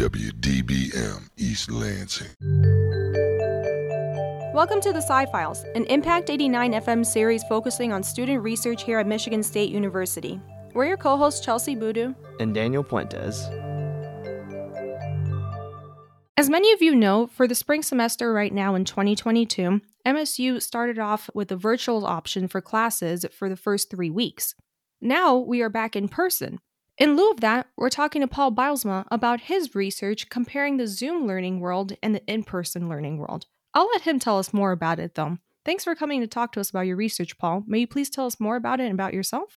WDBM East Lansing. Welcome to the Sci Files, an Impact 89 FM series focusing on student research here at Michigan State University. We're your co hosts, Chelsie Boodoo and Daniel Puentes. As many of you know, for the spring semester right now in 2022, MSU started off with a virtual option for classes for the first three weeks. Now we are back in person. In lieu of that, we're talking to Paul Bylsma about his research comparing the Zoom learning world and the in person learning world. I'll let him tell us more about it though. Thanks for coming to talk to us about your research, Paul. May you please tell us more about it and about yourself?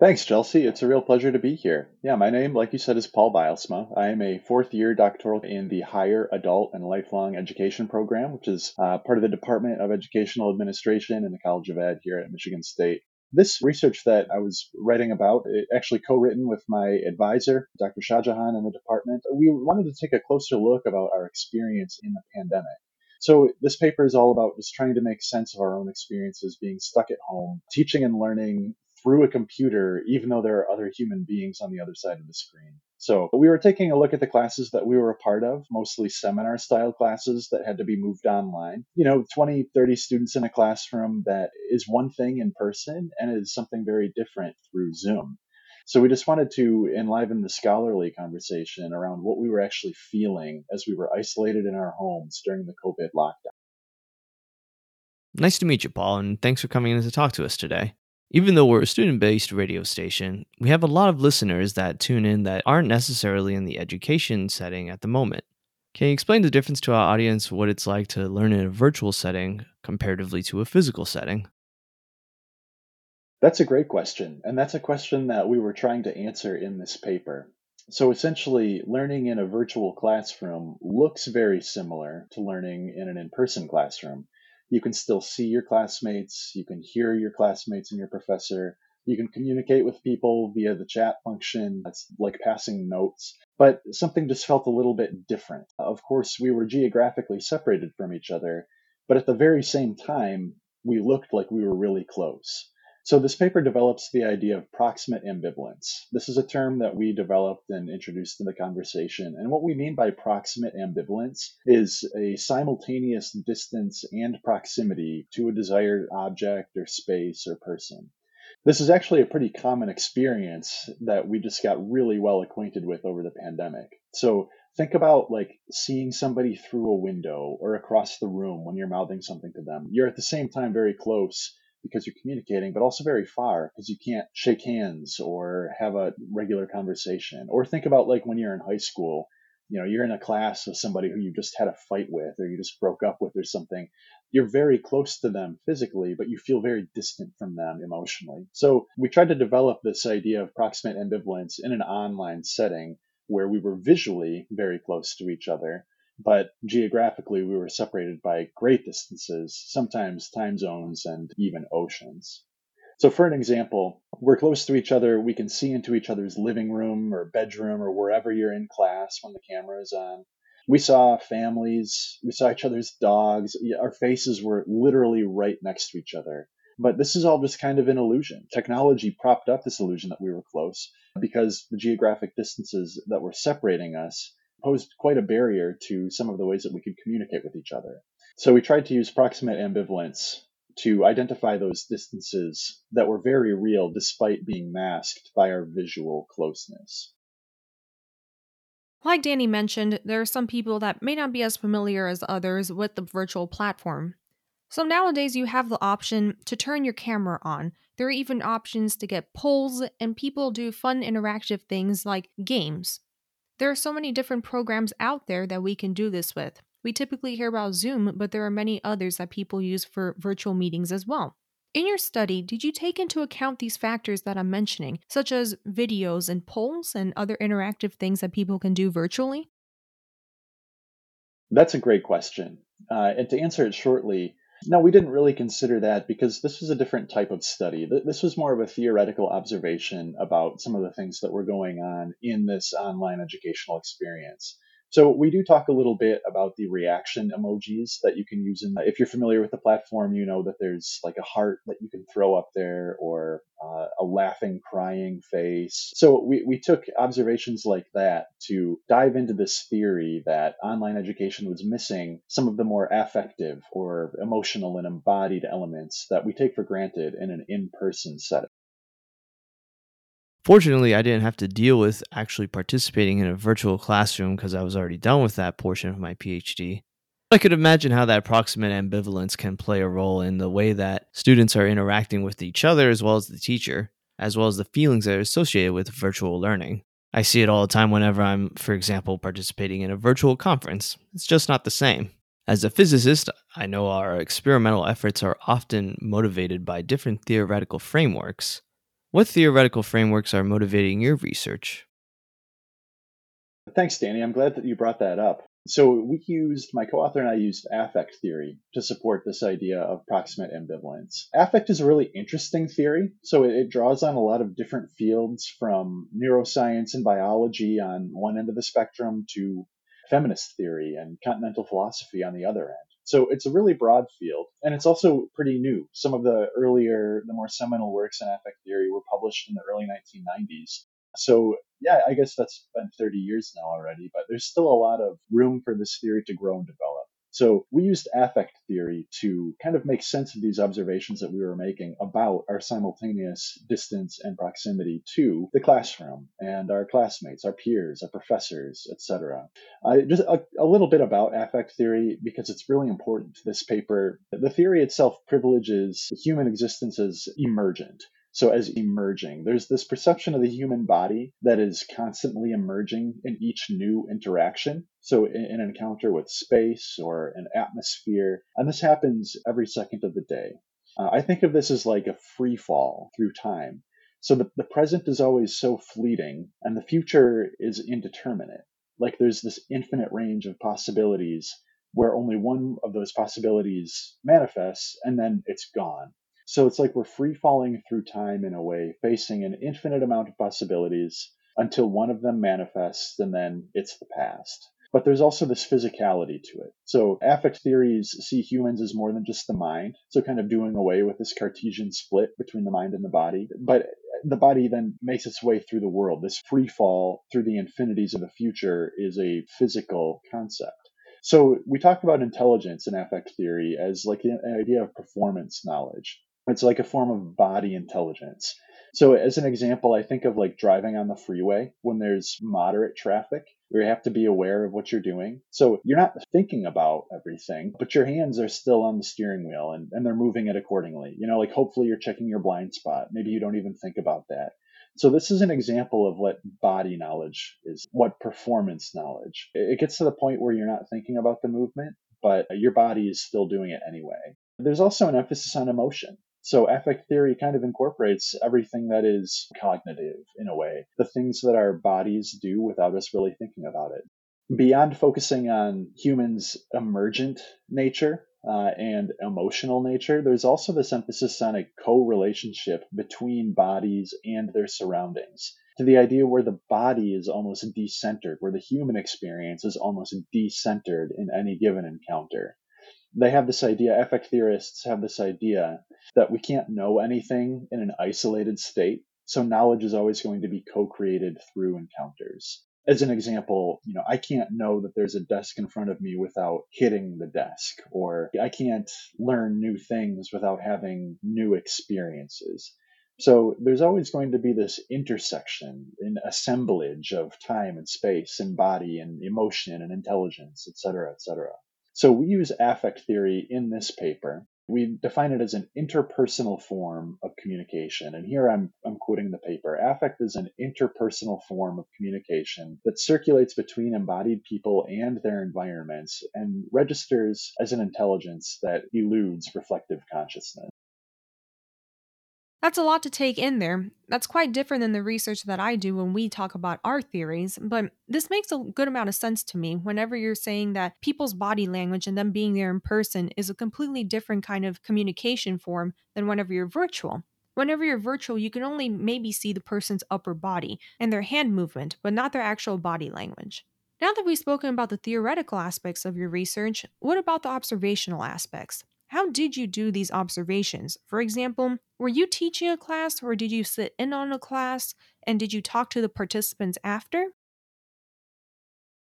Thanks, Chelsie. It's a real pleasure to be here. Yeah, my name, like you said, is Paul Bylsma. I am a fourth year doctoral in the Higher Adult and Lifelong Education Program, which is uh, part of the Department of Educational Administration in the College of Ed here at Michigan State. This research that I was writing about, it actually co-written with my advisor, Dr. Shahjahan in the department, we wanted to take a closer look about our experience in the pandemic. So this paper is all about just trying to make sense of our own experiences being stuck at home, teaching and learning through a computer, even though there are other human beings on the other side of the screen. So we were taking a look at the classes that we were a part of, mostly seminar style classes that had to be moved online. You know, 20, 30 students in a classroom that is one thing in person and is something very different through Zoom. So we just wanted to enliven the scholarly conversation around what we were actually feeling as we were isolated in our homes during the COVID lockdown. Nice to meet you, Paul, and thanks for coming in to talk to us today. Even though we're a student based radio station, we have a lot of listeners that tune in that aren't necessarily in the education setting at the moment. Can you explain the difference to our audience what it's like to learn in a virtual setting comparatively to a physical setting? That's a great question. And that's a question that we were trying to answer in this paper. So essentially, learning in a virtual classroom looks very similar to learning in an in person classroom you can still see your classmates, you can hear your classmates and your professor, you can communicate with people via the chat function. It's like passing notes, but something just felt a little bit different. Of course, we were geographically separated from each other, but at the very same time, we looked like we were really close. So this paper develops the idea of proximate ambivalence. This is a term that we developed and introduced in the conversation. And what we mean by proximate ambivalence is a simultaneous distance and proximity to a desired object or space or person. This is actually a pretty common experience that we just got really well acquainted with over the pandemic. So think about like seeing somebody through a window or across the room when you're mouthing something to them. You're at the same time very close because you're communicating, but also very far because you can't shake hands or have a regular conversation. Or think about like when you're in high school, you know, you're in a class with somebody who you just had a fight with or you just broke up with or something. You're very close to them physically, but you feel very distant from them emotionally. So we tried to develop this idea of proximate ambivalence in an online setting where we were visually very close to each other, but geographically we were separated by great distances, sometimes time zones and even oceans. So, for an example, we're close to each other. We can see into each other's living room or bedroom or wherever you're in class when the camera is on. We saw families, we saw each other's dogs. Our faces were literally right next to each other. But this is all just kind of an illusion. Technology propped up this illusion that we were close because the geographic distances that were separating us posed quite a barrier to some of the ways that we could communicate with each other. So we tried to use proximate ambivalence to identify those distances that were very real despite being masked by our visual closeness. Like Danny mentioned, there are some people that may not be as familiar as others with the virtual platform. So nowadays, you have the option to turn your camera on. There are even options to get polls, and people do fun interactive things like games. There are so many different programs out there that we can do this with. We typically hear about Zoom, but there are many others that people use for virtual meetings as well. In your study, did you take into account these factors that I'm mentioning, such as videos and polls and other interactive things that people can do virtually? That's a great question. Uh, and to answer it shortly, no, we didn't really consider that because this was a different type of study. This was more of a theoretical observation about some of the things that were going on in this online educational experience. So we do talk a little bit about the reaction emojis that you can use in. If you're familiar with the platform, you know that there's like a heart that you can throw up there, or uh, a laughing, crying face. So we we took observations like that to dive into this theory that online education was missing some of the more affective or emotional and embodied elements that we take for granted in an in-person setting. Fortunately, I didn't have to deal with actually participating in a virtual classroom because I was already done with that portion of my PhD. I could imagine how that proximate ambivalence can play a role in the way that students are interacting with each other as well as the teacher, as well as the feelings that are associated with virtual learning. I see it all the time whenever I'm, for example, participating in a virtual conference. It's just not the same. As a physicist, I know our experimental efforts are often motivated by different theoretical frameworks, what theoretical frameworks are motivating your research? Thanks, Danny. I'm glad that you brought that up. So, we used, my co author and I used affect theory to support this idea of proximate ambivalence. Affect is a really interesting theory. So, it, it, draws on a lot of different fields from neuroscience and biology on one end of the spectrum to feminist theory and continental philosophy on the other end. So it's a really broad field, and it's also pretty new. Some of the earlier, the more seminal works in affect theory were published in the early 1990s. So yeah, I guess that's been 30 years now already, but there's still a lot of room for this theory to grow and develop. So we used affect theory to kind of make sense of these observations that we were making about our simultaneous distance and proximity to the classroom and our classmates, our peers, our professors, etc. Uh, just a, a little bit about affect theory because it's really important to this paper. The theory itself privileges human existence as emergent. So, as emerging, there's this perception of the human body that is constantly emerging in each new interaction. So, in an encounter with space or an atmosphere, and this happens every second of the day. Uh, I think of this as like a free fall through time. So, the, the present is always so fleeting, and the future is indeterminate. Like, there's this infinite range of possibilities where only one of those possibilities manifests, and then it's gone. So it's like we're free falling through time in a way, facing an infinite amount of possibilities until one of them manifests and then it's the past. But there's also this physicality to it. So affect theories see humans as more than just the mind. So kind of doing away with this Cartesian split between the mind and the body. But the body then makes its way through the world. This free fall through the infinities of the future is a physical concept. So we talk about intelligence in affect theory as like an idea of performance knowledge. It's like a form of body intelligence. So, as an example, I think of like driving on the freeway when there's moderate traffic you have to be aware of what you're doing. So, you're not thinking about everything, but your hands are still on the steering wheel and, and they're moving it accordingly. You know, like hopefully you're checking your blind spot. Maybe you don't even think about that. So, this is an example of what body knowledge is, what performance knowledge. It gets to the point where you're not thinking about the movement, but your body is still doing it anyway. There's also an emphasis on emotion. So affect theory kind of incorporates everything that is cognitive in a way, the things that our bodies do without us really thinking about it. Beyond focusing on humans' emergent nature uh, and emotional nature, there's also this emphasis on a co relationship between bodies and their surroundings. To the idea where the body is almost decentered, where the human experience is almost decentered in any given encounter they have this idea, affect theorists have this idea that we can't know anything in an isolated state. So knowledge is always going to be co-created through encounters. As an example, you know, I can't know that there's a desk in front of me without hitting the desk, or I can't learn new things without having new experiences. So there's always going to be this intersection, an assemblage of time and space and body and emotion and intelligence, et cetera, et cetera. So we use affect theory in this paper. We define it as an interpersonal form of communication. And here I'm, I'm quoting the paper. Affect is an interpersonal form of communication that circulates between embodied people and their environments and registers as an intelligence that eludes reflective consciousness. That's a lot to take in there. That's quite different than the research that I do when we talk about our theories, but this makes a good amount of sense to me whenever you're saying that people's body language and them being there in person is a completely different kind of communication form than whenever you're virtual. Whenever you're virtual, you can only maybe see the person's upper body and their hand movement, but not their actual body language. Now that we've spoken about the theoretical aspects of your research, what about the observational aspects? How did you do these observations? For example, were you teaching a class or did you sit in on a class and did you talk to the participants after?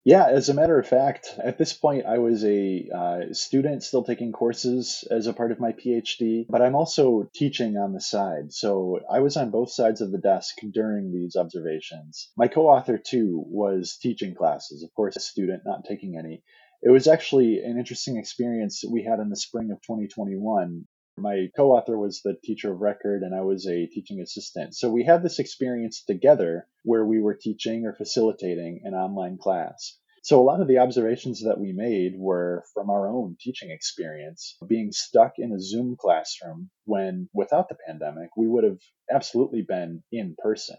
Yeah, as a matter of fact, at this point, I was a uh, student still taking courses as a part of my PhD, but I'm also teaching on the side. So I was on both sides of the desk during these observations. My co author, too, was teaching classes, of course, a student not taking any. It was actually an interesting experience we had in the spring of 2021 my co author was the teacher of record, and I was a teaching assistant. So we had this experience together where we were teaching or facilitating an online class. So a lot of the observations that we made were from our own teaching experience, being stuck in a Zoom classroom when without the pandemic, we would have absolutely been in person.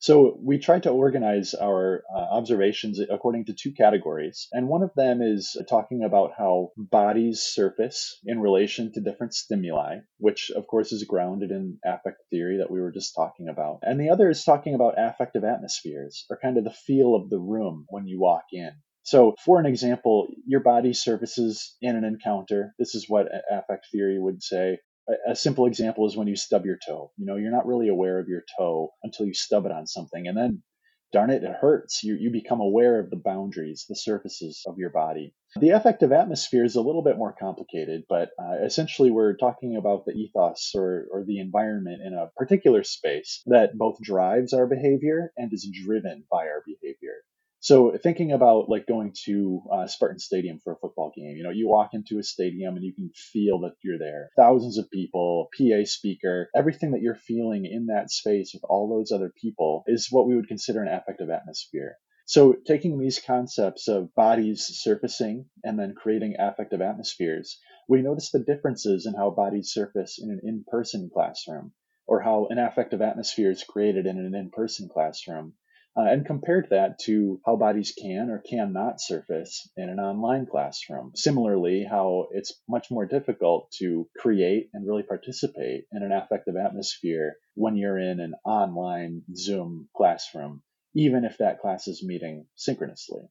So we tried to organize our uh, observations according to two categories. And one of them is talking about how bodies surface in relation to different stimuli, which of course is grounded in affect theory that we were just talking about. And the other is talking about affective atmospheres, or kind of the feel of the room when you walk in. So, for an example, your body surfaces in an encounter. This is what affect theory would say a, simple example is when you stub your toe. You know, you're not really aware of your toe until you stub it on something, and then darn it, it hurts. You, you become aware of the boundaries, the surfaces of your body. The affective atmosphere is a little bit more complicated, but uh, essentially we're talking about the ethos or, or the environment in a particular space that both drives our behavior and is driven by our behavior. So thinking about like going to uh, Spartan Stadium for a football game, you know, you walk into a stadium and you can feel that you're there. Thousands of people, PA speaker, everything that you're feeling in that space with all those other people is what we would consider an affective atmosphere. So taking these concepts of bodies surfacing and then creating affective atmospheres, we notice the differences in how bodies surface in an in-person classroom or how an affective atmosphere is created in an in-person classroom uh, and compared that to how bodies can or cannot surface in an online classroom. Similarly, how it's much more difficult to create and really participate in an affective atmosphere when you're in an online Zoom classroom, even if that class is meeting synchronously.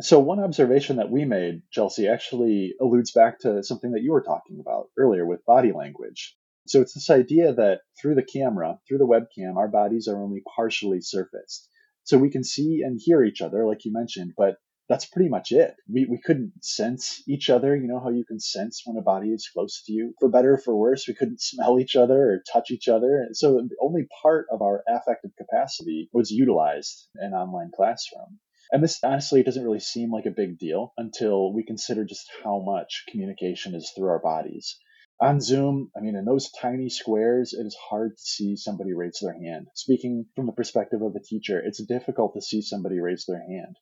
So, one observation that we made, Chelsie, actually alludes back to something that you were talking about earlier with body language. So, it's this idea that through the camera, through the webcam, our bodies are only partially surfaced. So we can see and hear each other, like you mentioned, but that's pretty much it. We, we couldn't sense each other. You know how you can sense when a body is close to you? For better or for worse, we couldn't smell each other or touch each other. So only part of our affective capacity was utilized in online classroom. And this honestly doesn't really seem like a big deal until we consider just how much communication is through our bodies on Zoom, I mean, in those tiny squares, it is hard to see somebody raise their hand. Speaking from the perspective of a teacher, it's difficult to see somebody raise their hand.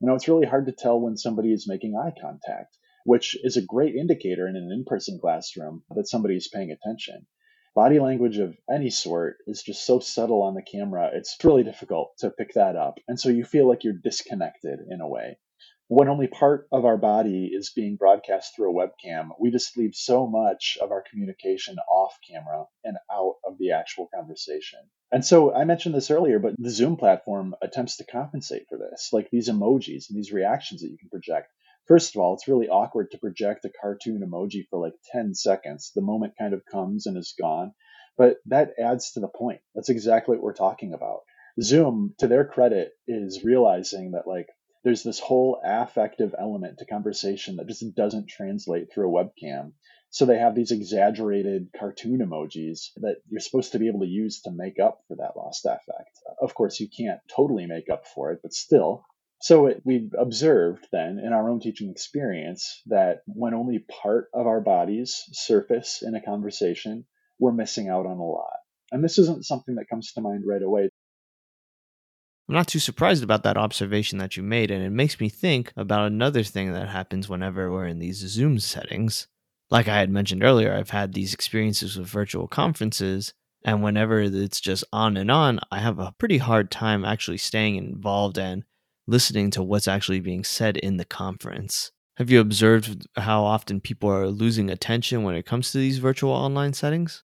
You know, it's really hard to tell when somebody is making eye contact, which is a great indicator in an in person classroom that somebody is paying attention. Body language of any sort is just so subtle on the camera, it's really difficult to pick that up. And so you feel like you're disconnected in a way when only part of our body is being broadcast through a webcam, we just leave so much of our communication off camera and out of the actual conversation. And so I mentioned this earlier, but the Zoom platform attempts to compensate for this, like these emojis and these reactions that you can project. First of all, it's really awkward to project a cartoon emoji for like 10 seconds. The moment kind of comes and is gone. But that adds to the point. That's exactly what we're talking about. Zoom, to their credit, is realizing that like there's this whole affective element to conversation that just doesn't translate through a webcam. So they have these exaggerated cartoon emojis that you're supposed to be able to use to make up for that lost affect. Of course, you can't totally make up for it, but still. So it, we've observed then in our own teaching experience that when only part of our bodies surface in a conversation, we're missing out on a lot. And this isn't something that comes to mind right away. I'm not too surprised about that observation that you made, and it makes me think about another thing that happens whenever we're in these Zoom settings. Like I had mentioned earlier, I've had these experiences with virtual conferences, and whenever it's just on and on, I have a pretty hard time actually staying involved and listening to what's actually being said in the conference. Have you observed how often people are losing attention when it comes to these virtual online settings?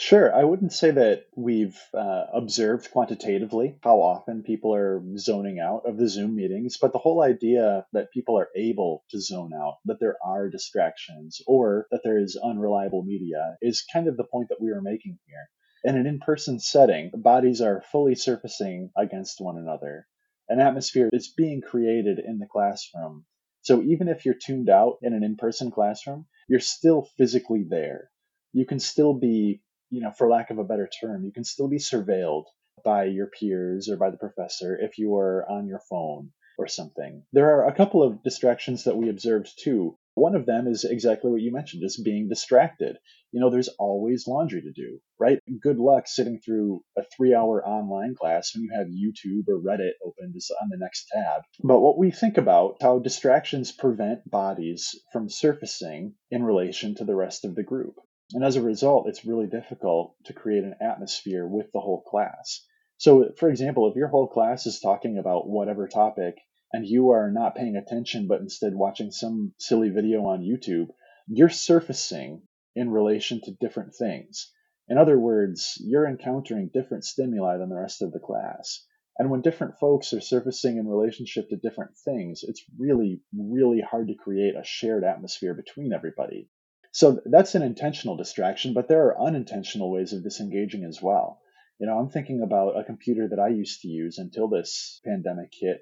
Sure. I wouldn't say that we've uh, observed quantitatively how often people are zoning out of the Zoom meetings, but the whole idea that people are able to zone out, that there are distractions, or that there is unreliable media is kind of the point that we are making here. In an in person setting, bodies are fully surfacing against one another. An atmosphere is being created in the classroom. So even if you're tuned out in an in person classroom, you're still physically there. You can still be you know, for lack of a better term, you can still be surveilled by your peers or by the professor if you are on your phone or something. There are a couple of distractions that we observed too. One of them is exactly what you mentioned, just being distracted. You know, there's always laundry to do, right? Good luck sitting through a three hour online class when you have YouTube or Reddit open on the next tab. But what we think about how distractions prevent bodies from surfacing in relation to the rest of the group. And as a result, it's really difficult to create an atmosphere with the whole class. So, for example, if your whole class is talking about whatever topic and you are not paying attention, but instead watching some silly video on YouTube, you're surfacing in relation to different things. In other words, you're encountering different stimuli than the rest of the class. And when different folks are surfacing in relationship to different things, it's really, really hard to create a shared atmosphere between everybody. So that's an intentional distraction, but there are unintentional ways of disengaging as well. You know, I'm thinking about a computer that I used to use until this pandemic hit.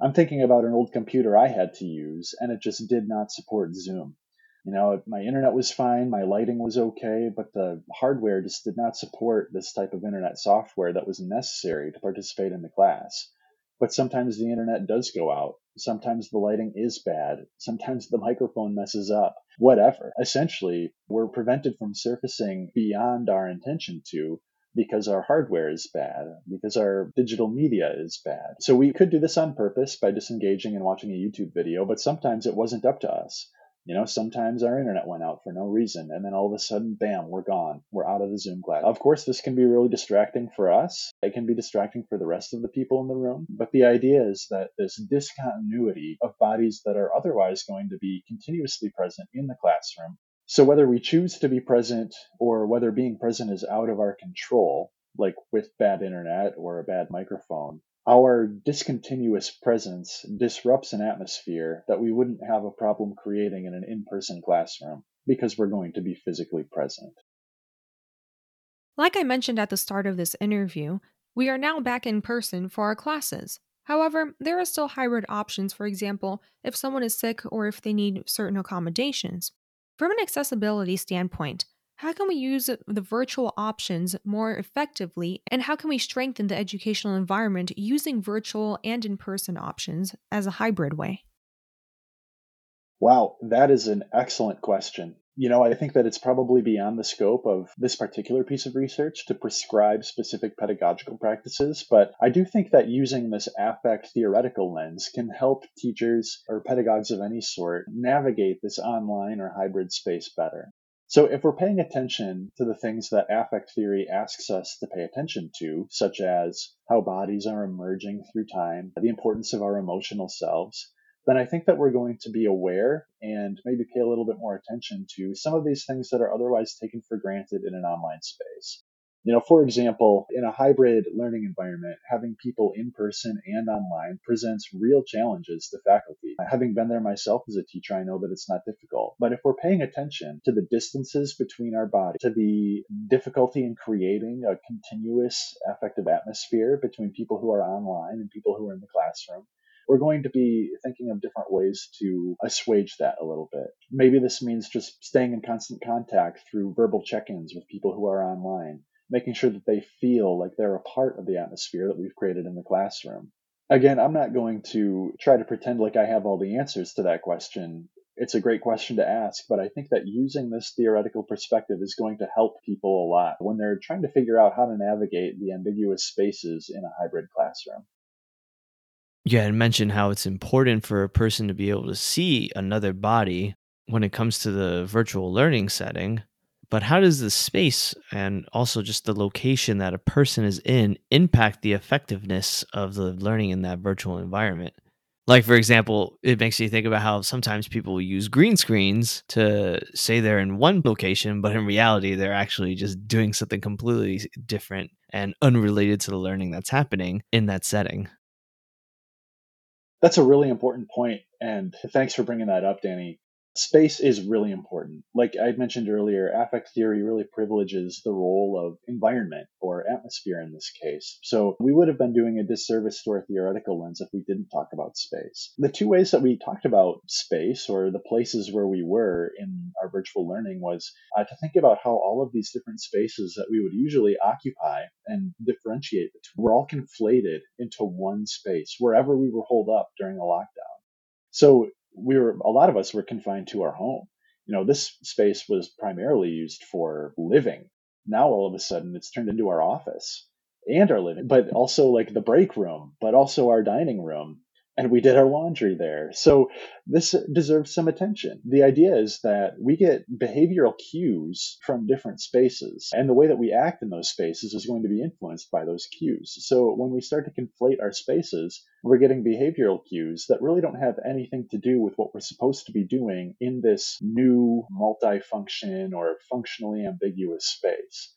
I'm thinking about an old computer I had to use, and it just did not support Zoom. You know, my internet was fine, my lighting was okay, but the hardware just did not support this type of internet software that was necessary to participate in the class. But sometimes the internet does go out. Sometimes the lighting is bad. Sometimes the microphone messes up. Whatever. Essentially, we're prevented from surfacing beyond our intention to because our hardware is bad, because our digital media is bad. So we could do this on purpose by disengaging and watching a YouTube video, but sometimes it wasn't up to us. You know, sometimes our internet went out for no reason, and then all of a sudden, bam, we're gone. We're out of the Zoom class. Of course, this can be really distracting for us. It can be distracting for the rest of the people in the room. But the idea is that this discontinuity of bodies that are otherwise going to be continuously present in the classroom. So whether we choose to be present or whether being present is out of our control, like with bad internet or a bad microphone, our discontinuous presence disrupts an atmosphere that we wouldn't have a problem creating in an in person classroom because we're going to be physically present. Like I mentioned at the start of this interview, we are now back in person for our classes. However, there are still hybrid options, for example, if someone is sick or if they need certain accommodations. From an accessibility standpoint, how can we use the virtual options more effectively, and how can we strengthen the educational environment using virtual and in person options as a hybrid way? Wow, that is an excellent question. You know, I think that it's probably beyond the scope of this particular piece of research to prescribe specific pedagogical practices, but I do think that using this affect theoretical lens can help teachers or pedagogues of any sort navigate this online or hybrid space better. So, if we're paying attention to the things that affect theory asks us to pay attention to, such as how bodies are emerging through time, the importance of our emotional selves, then I think that we're going to be aware and maybe pay a little bit more attention to some of these things that are otherwise taken for granted in an online space. You know, for example, in a hybrid learning environment, having people in person and online presents real challenges to faculty. Having been there myself as a teacher, I know that it's not difficult. But if we're paying attention to the distances between our bodies, to the difficulty in creating a continuous affective atmosphere between people who are online and people who are in the classroom, we're going to be thinking of different ways to assuage that a little bit. Maybe this means just staying in constant contact through verbal check ins with people who are online making sure that they feel like they're a part of the atmosphere that we've created in the classroom. Again, I'm not going to try to pretend like I have all the answers to that question. It's a great question to ask, but I think that using this theoretical perspective is going to help people a lot when they're trying to figure out how to navigate the ambiguous spaces in a hybrid classroom. Yeah, and mention how it's important for a person to be able to see another body when it comes to the virtual learning setting but how does the space and also just the location that a person is in impact the effectiveness of the learning in that virtual environment? Like, for example, it makes you think about how sometimes people use green screens to say they're in one location, but in reality, they're actually just doing something completely different and unrelated to the learning that's happening in that setting. That's a really important point, and thanks for bringing that up, Danny space is really important. Like I mentioned earlier, affect theory really privileges the role of environment or atmosphere in this case. So we would have been doing a disservice to our theoretical lens if we didn't talk about space. The two ways that we talked about space or the places where we were in our virtual learning was uh, to think about how all of these different spaces that we would usually occupy and differentiate between were all conflated into one space wherever we were holed up during a lockdown. So we were a lot of us were confined to our home. You know, this space was primarily used for living. Now all of a sudden it's turned into our office and our living, but also like the break room, but also our dining room and we did our laundry there. So this deserves some attention. The idea is that we get behavioral cues from different spaces, and the way that we act in those spaces is going to be influenced by those cues. So when we start to conflate our spaces, we're getting behavioral cues that really don't have anything to do with what we're supposed to be doing in this new multifunction or functionally ambiguous space.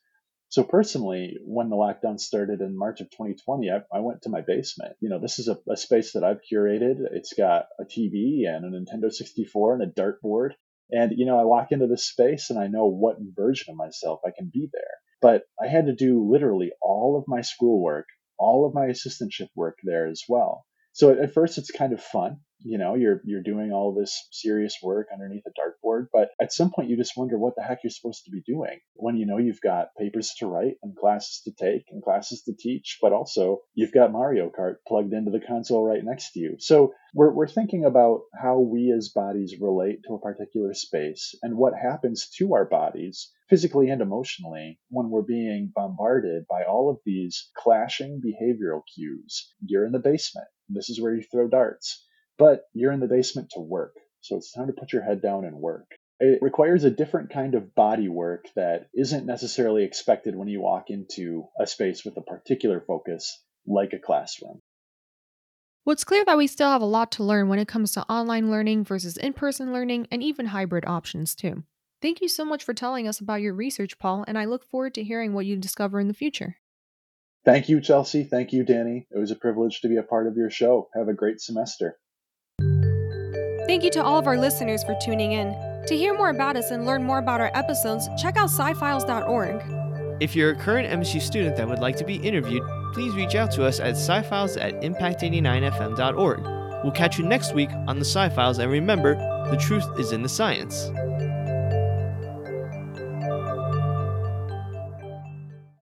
So personally, when the lockdown started in March of 2020, I, I went to my basement. You know, this is a, a, space that I've curated. It's got a TV and a Nintendo 64 and a dartboard. And, you know, I walk into this space and I know what version of myself I can be there. But I had to do literally all of my schoolwork, all of my assistantship work there as well. So at first it's kind of fun you know you're you're doing all this serious work underneath a dartboard but at some point you just wonder what the heck you're supposed to be doing when you know you've got papers to write and classes to take and classes to teach but also you've got mario kart plugged into the console right next to you. So we're, we're thinking about how we as bodies relate to a particular space and what happens to our bodies physically and emotionally when we're being bombarded by all of these clashing behavioral cues. You're in the basement. This is where you throw darts but you're in the basement to work. So it's time to put your head down and work. It requires a different kind of body work that isn't necessarily expected when you walk into a space with a particular focus, like a classroom. Well, it's clear that we still have a lot to learn when it comes to online learning versus in person learning and even hybrid options, too. Thank you so much for telling us about your research, Paul, and I look forward to hearing what you discover in the future. Thank you, Chelsie. Thank you, Danny. It was a privilege to be a part of your show. Have a great semester. Thank you to all of our listeners for tuning in. To hear more about us and learn more about our episodes, check out scifiles.org. If you're a current MSU student that would like to be interviewed, please reach out to us at scifiles at impact89fm.org. We'll catch you next week on the Sci Files, and remember, the truth is in the science.